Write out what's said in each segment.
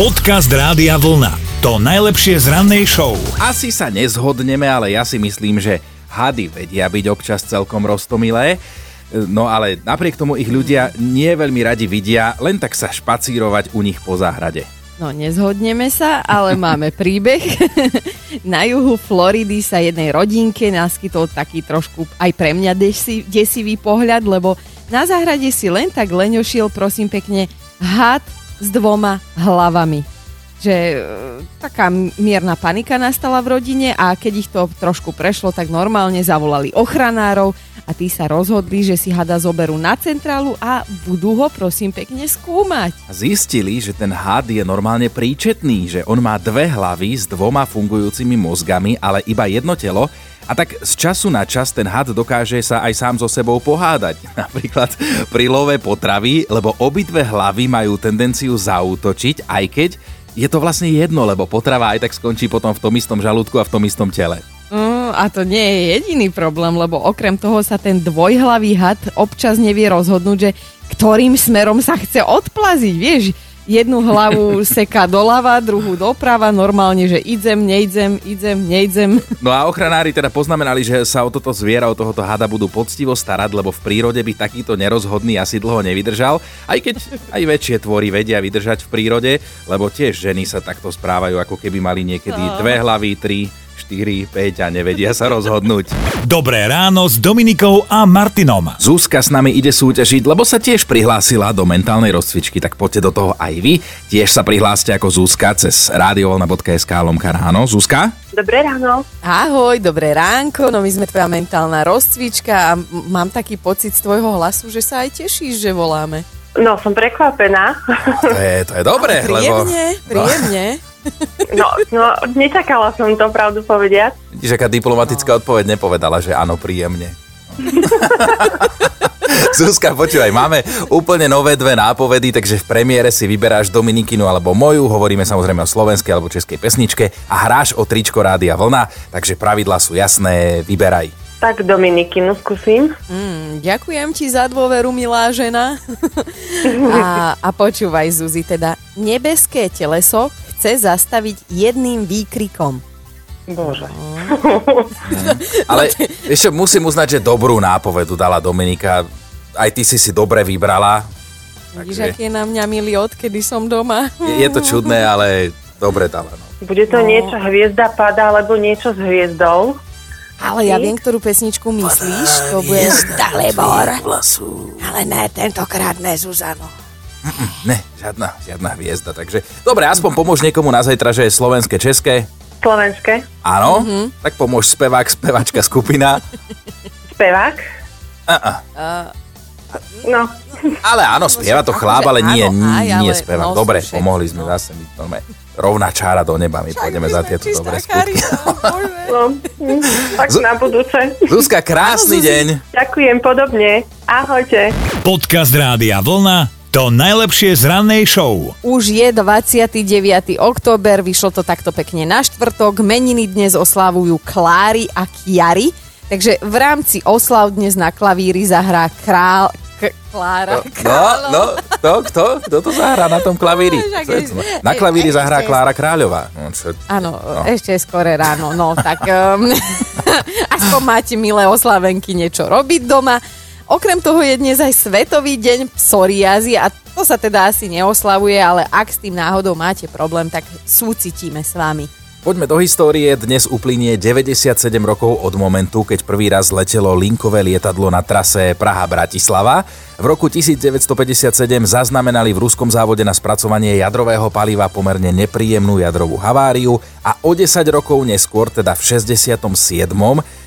Podcast Rádia Vlna. To najlepšie z rannej show. Asi sa nezhodneme, ale ja si myslím, že hady vedia byť občas celkom roztomilé. No ale napriek tomu ich ľudia nie veľmi radi vidia, len tak sa špacírovať u nich po záhrade. No, nezhodneme sa, ale máme príbeh. Na juhu Floridy sa jednej rodinke naskytol taký trošku aj pre mňa desi, desivý pohľad, lebo na záhrade si len tak leňošiel, prosím pekne, had s dvoma hlavami. Že e, taká mierna panika nastala v rodine a keď ich to trošku prešlo, tak normálne zavolali ochranárov a tí sa rozhodli, že si hada zoberú na centrálu a budú ho prosím pekne skúmať. Zistili, že ten had je normálne príčetný, že on má dve hlavy s dvoma fungujúcimi mozgami, ale iba jedno telo a tak z času na čas ten had dokáže sa aj sám so sebou pohádať. Napríklad pri love potravy, lebo obidve hlavy majú tendenciu zautočiť, aj keď je to vlastne jedno, lebo potrava aj tak skončí potom v tom istom žalúdku a v tom istom tele. Mm, a to nie je jediný problém, lebo okrem toho sa ten dvojhlavý had občas nevie rozhodnúť, že ktorým smerom sa chce odplaziť, vieš jednu hlavu seká doľava, druhú doprava, normálne, že idem, nejdem, idem, nejdem. No a ochranári teda poznamenali, že sa o toto zviera, o tohoto hada budú poctivo starať, lebo v prírode by takýto nerozhodný asi dlho nevydržal, aj keď aj väčšie tvory vedia vydržať v prírode, lebo tiež ženy sa takto správajú, ako keby mali niekedy dve hlavy, tri, 4, 5 a nevedia sa rozhodnúť. Dobré ráno s Dominikou a Martinom. Zuzka s nami ide súťažiť, lebo sa tiež prihlásila do mentálnej rozcvičky, tak poďte do toho aj vy. Tiež sa prihláste ako Zuzka cez radiovolna.sk lomka ráno. Zuzka? Dobré ráno. Ahoj, dobré ránko, no my sme tvoja mentálna rozcvička a mám taký pocit z tvojho hlasu, že sa aj tešíš, že voláme. No, som prekvapená. To je, to je dobré, príjemne, lebo... Príjemne, No, no, nečakala som to, pravdu povediať. Vidíš, aká diplomatická no. odpoveď nepovedala, že áno, príjemne. Zuzka, počúvaj, máme úplne nové dve nápovedy, takže v premiére si vyberáš Dominikinu alebo moju, hovoríme samozrejme o slovenskej alebo českej pesničke a hráš o tričko Rádia Vlna, takže pravidlá sú jasné, vyberaj. Tak Dominikinu skúsim. Mm, ďakujem ti za dôveru, milá žena. a, a počúvaj, Zuzi, teda nebeské teleso chce zastaviť jedným výkrikom. Bože. Ale ešte musím uznať, že dobrú nápovedu dala Dominika. Aj ty si si dobre vybrala. Vidíš, aký je na mňa milý odkedy som doma. Je, je to čudné, ale dobre dala. No. Bude to no. niečo hviezda pada, alebo niečo s hviezdou? Ale ja viem, ktorú pesničku myslíš. To bude Dalibor. Ale ne, tentokrát ne, Zuzano. Ne, žiadna, žiadna hviezda. Takže dobre, aspoň pomôž niekomu na zajtra, že je slovenské, české. Slovenské. Áno, mm-hmm. tak pomôž spevák, spevačka, skupina. Spevák? Uh-uh. Uh, no. Ale áno, spieva to chláp, ale nie, nie, nie spevák. Dobre, pomohli sme zase. My to rovná čára do neba, my pôjdeme za tieto dobré skutky. No, tak na budúce. Zuzka, krásny deň. Ďakujem podobne. Ahojte. Podcast Rádia Vlna to najlepšie z rannej show. Už je 29. október, vyšlo to takto pekne na štvrtok. Meniny dnes oslávujú Klári a Kiary. Takže v rámci oslav dnes na klavíri zahrá král, K- Klára. No, no, to, kto? Kto to zahrá na tom klavíri? Na klavíri zahrá Klára Kráľová. No, Áno, no. ešte skore ráno. No, tak um, aspoň máte milé oslavenky niečo robiť doma. Okrem toho je dnes aj Svetový deň psoriázy a to sa teda asi neoslavuje, ale ak s tým náhodou máte problém, tak súcitíme s vami. Poďme do histórie. Dnes uplynie 97 rokov od momentu, keď prvý raz letelo linkové lietadlo na trase Praha-Bratislava. V roku 1957 zaznamenali v ruskom závode na spracovanie jadrového paliva pomerne nepríjemnú jadrovú haváriu a o 10 rokov neskôr, teda v 67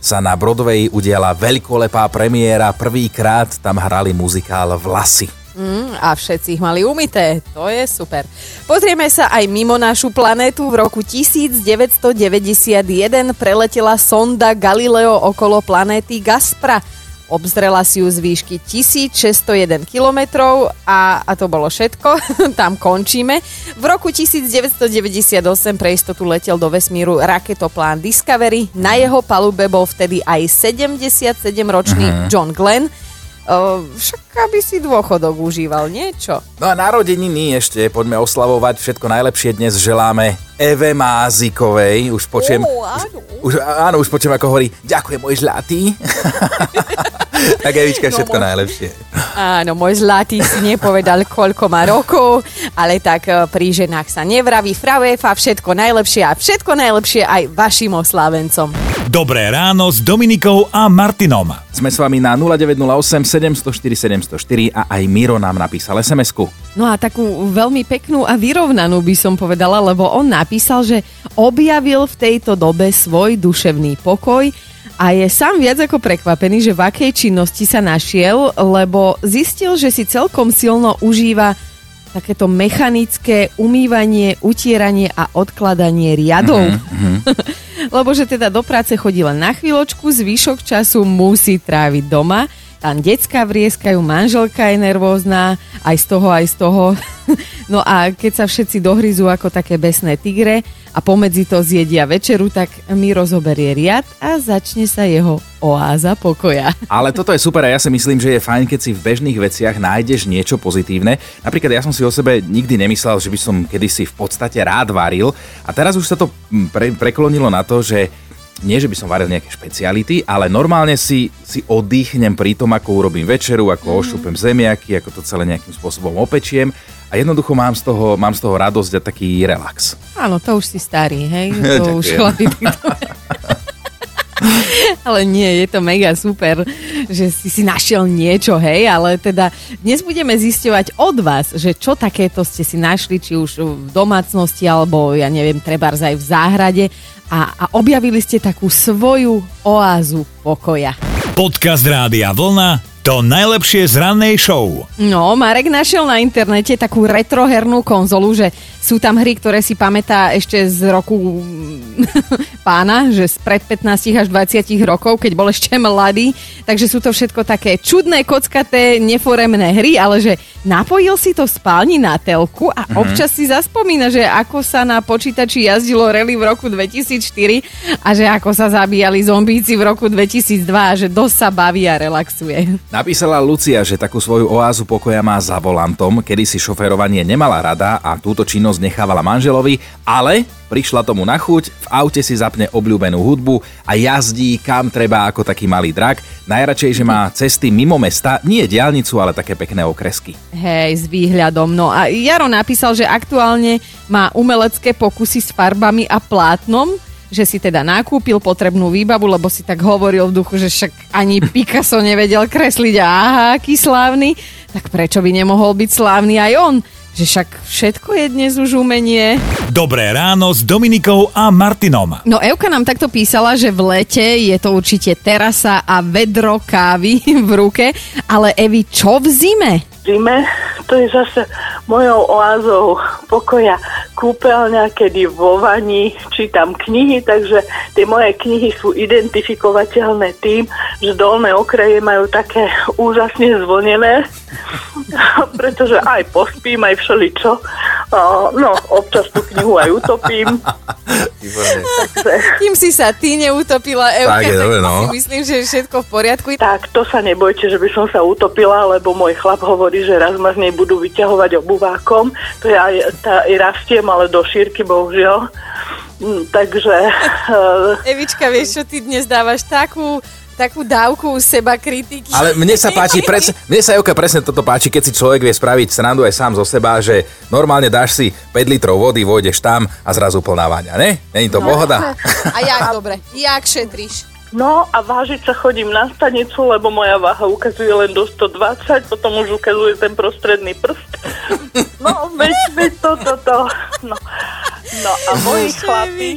sa na Broadway udiala veľkolepá premiéra. Prvýkrát tam hrali muzikál Vlasy. Mm, a všetci ich mali umité. To je super. Pozrieme sa aj mimo našu planétu. V roku 1991 preletela sonda Galileo okolo planéty Gaspra. Obzrela si ju z výšky 1601 km a, a to bolo všetko. Tam končíme. V roku 1998 pre istotu letel do vesmíru raketoplán Discovery. Na jeho palube bol vtedy aj 77-ročný uh-huh. John Glenn. O, však aby si dôchodok užíval niečo. No a narodeniny ešte poďme oslavovať. Všetko najlepšie dnes želáme Eve Mázikovej. Už počujem... Ó, áno. Už, áno, už počujem, ako hovorí, ďakujem, môj žlatý. tak Evička, všetko môj- najlepšie. Áno, môj zlatý si nepovedal, koľko má rokov, ale tak e, pri ženách sa nevraví fravefa, všetko najlepšie a všetko najlepšie aj vašim oslávencom. Dobré ráno s Dominikou a Martinom. Sme s vami na 0908 704 704 a aj Miro nám napísal SMS-ku. No a takú veľmi peknú a vyrovnanú by som povedala, lebo on napísal, že objavil v tejto dobe svoj duševný pokoj a je sám viac ako prekvapený, že v akej činnosti sa našiel, lebo zistil, že si celkom silno užíva takéto mechanické umývanie, utieranie a odkladanie riadov. Lebo že teda do práce chodí len na chvíľočku, zvyšok času musí tráviť doma. Tam decka vrieskajú, manželka je nervózna, aj z toho, aj z toho. No a keď sa všetci dohryzú ako také besné tigre a pomedzi to zjedia večeru, tak Miro zoberie riad a začne sa jeho oáza pokoja. Ale toto je super a ja si myslím, že je fajn, keď si v bežných veciach nájdeš niečo pozitívne. Napríklad ja som si o sebe nikdy nemyslel, že by som kedysi v podstate rád varil a teraz už sa to mm, pre, preklonilo na to, že nie, že by som varil nejaké špeciality, ale normálne si, si oddychnem pri tom, ako urobím večeru, ako mm. ošupem zemiaky, ako to celé nejakým spôsobom opečiem a jednoducho mám z toho, mám z toho radosť a taký relax. Áno, to už si starý, hej? To už chlapi. Ale nie, je to mega super, že si si našiel niečo, hej, ale teda dnes budeme zisťovať od vás, že čo takéto ste si našli, či už v domácnosti, alebo ja neviem, trebárs aj v záhrade a, a objavili ste takú svoju oázu pokoja. Podcast Rádia Vlna to najlepšie z rannej show. No, Marek našiel na internete takú retrohernú konzolu, že sú tam hry, ktoré si pamätá ešte z roku pána, že z pred 15 až 20 rokov, keď bol ešte mladý. Takže sú to všetko také čudné, kockaté, neforemné hry, ale že napojil si to v spálni na telku a mm-hmm. občas si zaspomína, že ako sa na počítači jazdilo rally v roku 2004 a že ako sa zabíjali zombíci v roku 2002 a že dosť sa baví a relaxuje. Napísala Lucia, že takú svoju oázu pokoja má za volantom, kedy si šoferovanie nemala rada a túto činnosť nechávala manželovi, ale prišla tomu na chuť, v aute si zapne obľúbenú hudbu a jazdí kam treba ako taký malý drak. Najradšej, že má cesty mimo mesta, nie diálnicu, ale také pekné okresky. Hej, s výhľadom. No a Jaro napísal, že aktuálne má umelecké pokusy s farbami a plátnom, že si teda nakúpil potrebnú výbavu, lebo si tak hovoril v duchu, že však ani Picasso nevedel kresliť a aha, aký slávny, tak prečo by nemohol byť slávny aj on? Že však všetko je dnes už umenie. Dobré ráno s Dominikou a Martinom. No Euka nám takto písala, že v lete je to určite terasa a vedro kávy v ruke, ale Evi, čo v zime? zime, to je zase mojou oázou pokoja kúpeľňa, kedy vo vani čítam knihy, takže tie moje knihy sú identifikovateľné tým, že dolné okraje majú také úžasne zvonené, pretože aj pospím, aj všeličo. No, občas tú knihu aj utopím. Takže, Kým si sa ty neutopila, Euka, Tak je, dobre, no. si myslím, že je všetko v poriadku. tak, to sa nebojte, že by som sa utopila, lebo môj chlap hovorí, že raz ma z nej budú vyťahovať obuvákom. To ja aj, tá, rastiem, ale do šírky, bohužiaľ. Mm, Takže eh, Evička, vieš čo, ty dnes dávaš takú, takú dávku seba kritiky. Ale mne sa páči, presne, mne sa Euka presne toto páči, keď si človek vie spraviť srandu aj sám zo seba, že normálne dáš si 5 litrov vody, vojdeš tam a zrazu plná váňa, ne? Není to pohoda? A jak dobre, jak šetríš? No a vážiť sa chodím na stanicu, lebo moja váha ukazuje len do 120, potom už ukazuje ten prostredný prst. No, veď, veď toto, to. No. no a moji chlapi,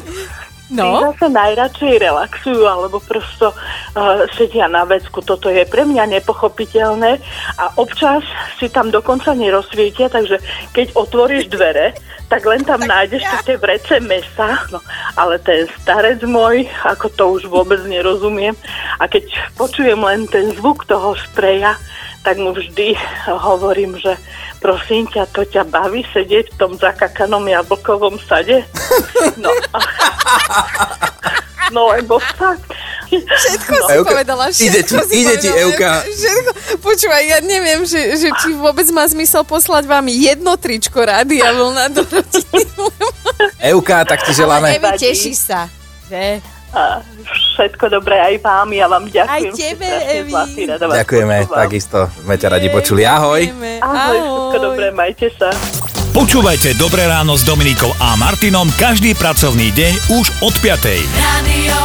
No, Tí zase najradšej relaxujú alebo prosto uh, sedia na vecku. Toto je pre mňa nepochopiteľné a občas si tam dokonca nerozsvietia, takže keď otvoríš dvere, tak len tam tak nájdeš ja. také vrece mesa, no, ale ten starec môj, ako to už vôbec nerozumiem a keď počujem len ten zvuk toho spreja, tak mu vždy hovorím, že prosím ťa, to ťa baví sedieť v tom zakakanom jablkovom sade? No, no lebo fakt, Všetko si Euka, povedala, všetko ide ti- si ide ti, Euka. Všetko. Počúvaj, ja neviem, že, že či vôbec má zmysel poslať vám jedno tričko rádia vlna do rodiny. Euka, tak ti Ale želáme. Evi, teší sa. Že? A všetko dobré aj vám, ja vám ďakujem. Aj tebe, Evi. Ďakujeme, takisto sme ťa radi počuli. Ahoj. Ďakujeme. Ahoj, všetko dobré, majte sa. Počúvajte Dobré ráno s Dominikou a Martinom každý pracovný deň už od 5. Radio.